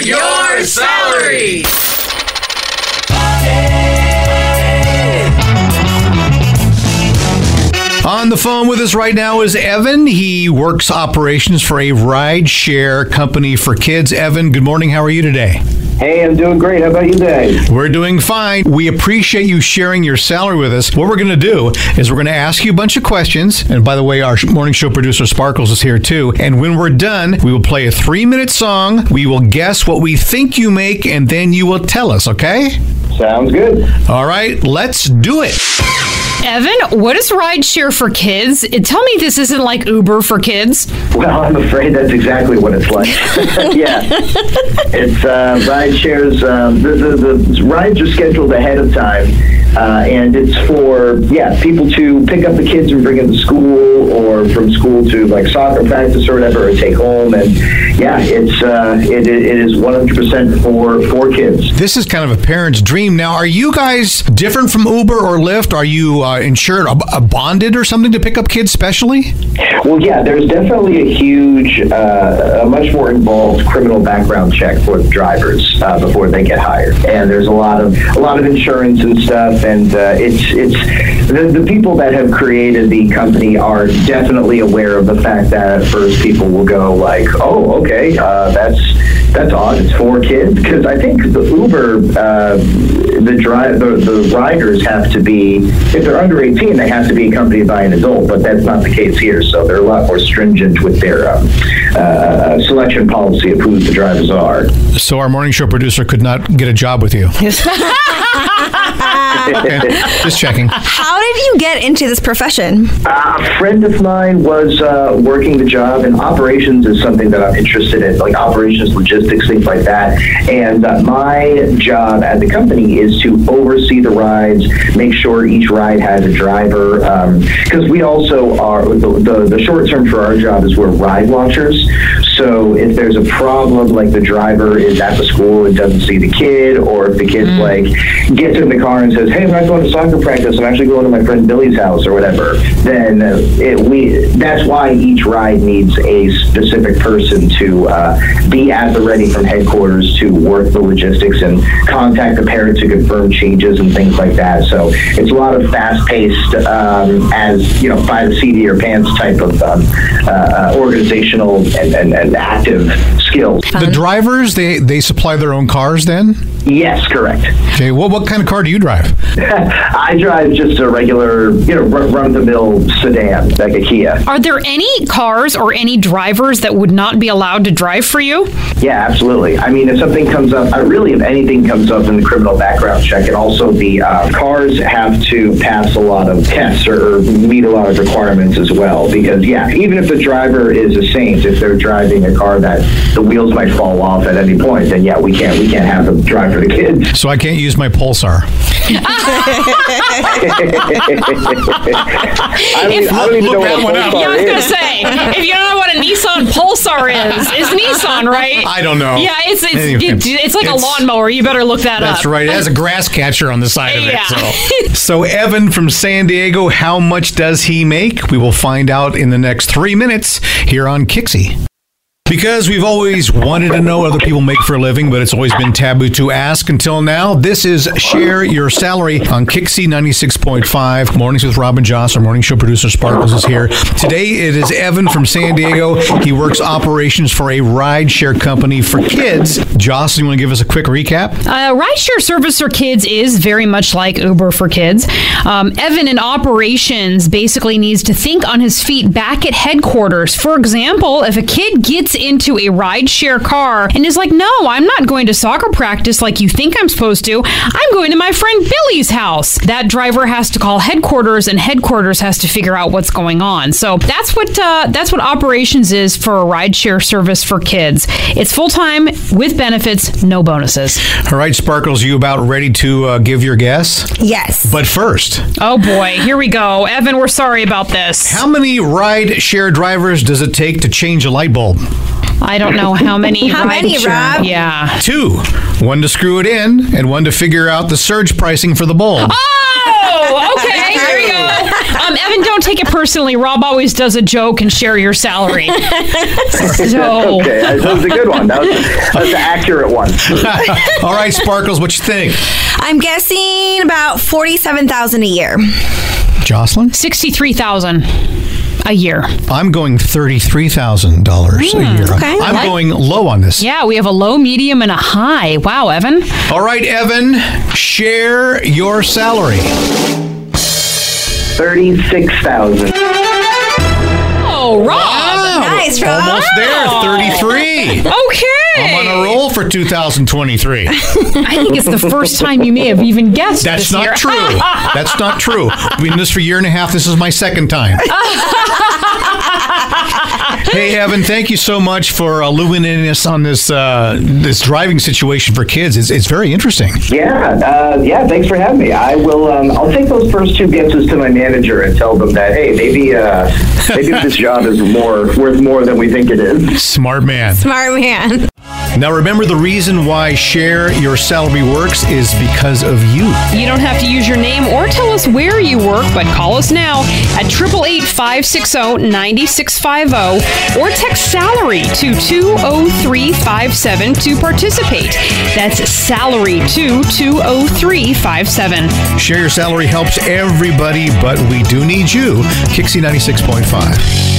Your salary. On the phone with us right now is Evan. He works operations for a ride share company for kids. Evan, good morning. How are you today? Hey, I'm doing great. How about you guys? We're doing fine. We appreciate you sharing your salary with us. What we're going to do is we're going to ask you a bunch of questions. And by the way, our morning show producer Sparkles is here too. And when we're done, we will play a three minute song. We will guess what we think you make, and then you will tell us, okay? Sounds good. All right, let's do it. Evan, what is rideshare for kids? Tell me this isn't like Uber for kids. Well, I'm afraid that's exactly what it's like. yeah, it's uh, ride shares. Um, the, the, the rides are scheduled ahead of time, uh, and it's for yeah people to pick up the kids and bring them to school, or from school to like soccer practice or whatever, or take home. And yeah, it's uh, it, it is 100% for for kids. This is kind of a parent's dream. Now, are you guys different from Uber or Lyft? Are you uh, insured, a, a bonded or something to pick up kids specially? Well, yeah, there's definitely huge, uh, a much more involved criminal background check for drivers uh, before they get hired, and there's a lot of a lot of insurance and stuff, and uh, it's it's the, the people that have created the company are definitely aware of the fact that at first people will go like, oh, okay, uh, that's that's odd. It's for kids because I think the Uber, uh, the drive, the, the riders have to be if they're under 18, they have to be accompanied by an adult, but that's not the case here. So they're a lot more stringent with their um, uh, selection policy of who the drivers are. So our morning show producer could not get a job with you. Just checking. How did you get into this profession? Uh, a friend of mine was uh, working the job, and operations is something that I'm interested in, like operations, logistics, things like that. And uh, my job at the company is to oversee the rides, make sure each ride has a driver, because we also are the, the, the short term for our job is we're ride watchers. So if there's a problem, like the driver is at the school and doesn't see the kid, or if the kid's like gets in the car and says, "Hey, I'm not going to soccer practice. I'm actually going to my friend Billy's house or whatever," then uh, it, we that's why each ride needs a specific person to uh, be at the ready from headquarters to work the logistics and contact the parent to confirm changes and things like that. So it's a lot of fast-paced, um, as you know, by the seat of your pants type of um, uh, uh, organizational and, and, and active skills. The drivers they they supply their own cars then. Yes, correct. Okay, what what kind of car do you drive? I drive just a regular, you know, run the mill sedan, like a Kia. Are there any cars or any drivers that would not be allowed to drive for you? Yeah, absolutely. I mean, if something comes up, uh, really, if anything comes up in the criminal background check, and also the uh, cars have to pass a lot of tests or, or meet a lot of requirements as well. Because, yeah, even if the driver is a saint, if they're driving a car that the wheels might fall off at any point, then yeah, we can't we can't have them drive for the kids. So I can't use my Pulsar. I don't, even- I don't even know that one what a up. Pulsar Yeah, I was gonna is. say, if you don't know what a Nissan Pulsar is, it's Nissan, right? I don't know. Yeah, it's it's Anyway, it's, it's like it's- a lawnmower. You better look that up. That's up. right. It has a grass catcher on the side of it. So. so Evan from San Diego, how much does he make? We will find out in the next three minutes here on Kixie. Because we've always wanted to know what other people make for a living, but it's always been taboo to ask until now. This is Share Your Salary on Kixie 96.5. Mornings with Rob and Joss. Our morning show producer Sparkles is here. Today it is Evan from San Diego. He works operations for a ride share company for kids. Joss, you want to give us a quick recap? Uh, rideshare service for kids is very much like Uber for kids. Um, Evan in operations basically needs to think on his feet back at headquarters. For example, if a kid gets into a rideshare car and is like, "No, I'm not going to soccer practice like you think I'm supposed to. I'm going to my friend Billy's house." That driver has to call headquarters, and headquarters has to figure out what's going on. So that's what uh, that's what operations is for a rideshare service for kids. It's full time with benefits, no bonuses. All right, Sparkles, you about ready to uh, give your guess? Yes. But first, Oh boy, here we go. Evan, we're sorry about this. how many ride share drivers does it take to change a light bulb? I don't know how many. How many, rideshare- Rob? Yeah. Two. One to screw it in, and one to figure out the surge pricing for the bulb. Oh, okay. Here we go. um, Evan, don't take it personally. Rob always does a joke and share your salary. so Okay, that was a good one. That was, that's an accurate one. All right, Sparkles, what you think? I'm guessing about forty-seven thousand a year. Jocelyn? sixty-three thousand a year. I'm going $33,000 a hmm, year. okay. I'm Like- going low on this. Yeah, we have a low, medium, and a high. Wow, Evan. All right, Evan, share your salary. Thirty-six thousand. Oh, Rob. Nice, Rob. Almost there, 33. Okay. I'm on a roll for 2023. I think it's the first time you may have even guessed. That's not year. true. That's not true. I've been doing this for a year and a half. This is my second time. hey, Evan, thank you so much for illuminating us on this uh, this driving situation for kids. It's, it's very interesting. Yeah, uh, yeah. Thanks for having me. I will. Um, I'll take those first two guesses to my manager and tell them that hey, maybe uh, maybe this job is more worth more than we think it is. Smart man. Smart man. Now, remember the reason why Share Your Salary works is because of you. You don't have to use your name or tell us where you work, but call us now at 888-560-9650 or text salary to 20357 to participate. That's salary to 20357. Share Your Salary helps everybody, but we do need you. Kixie 96.5.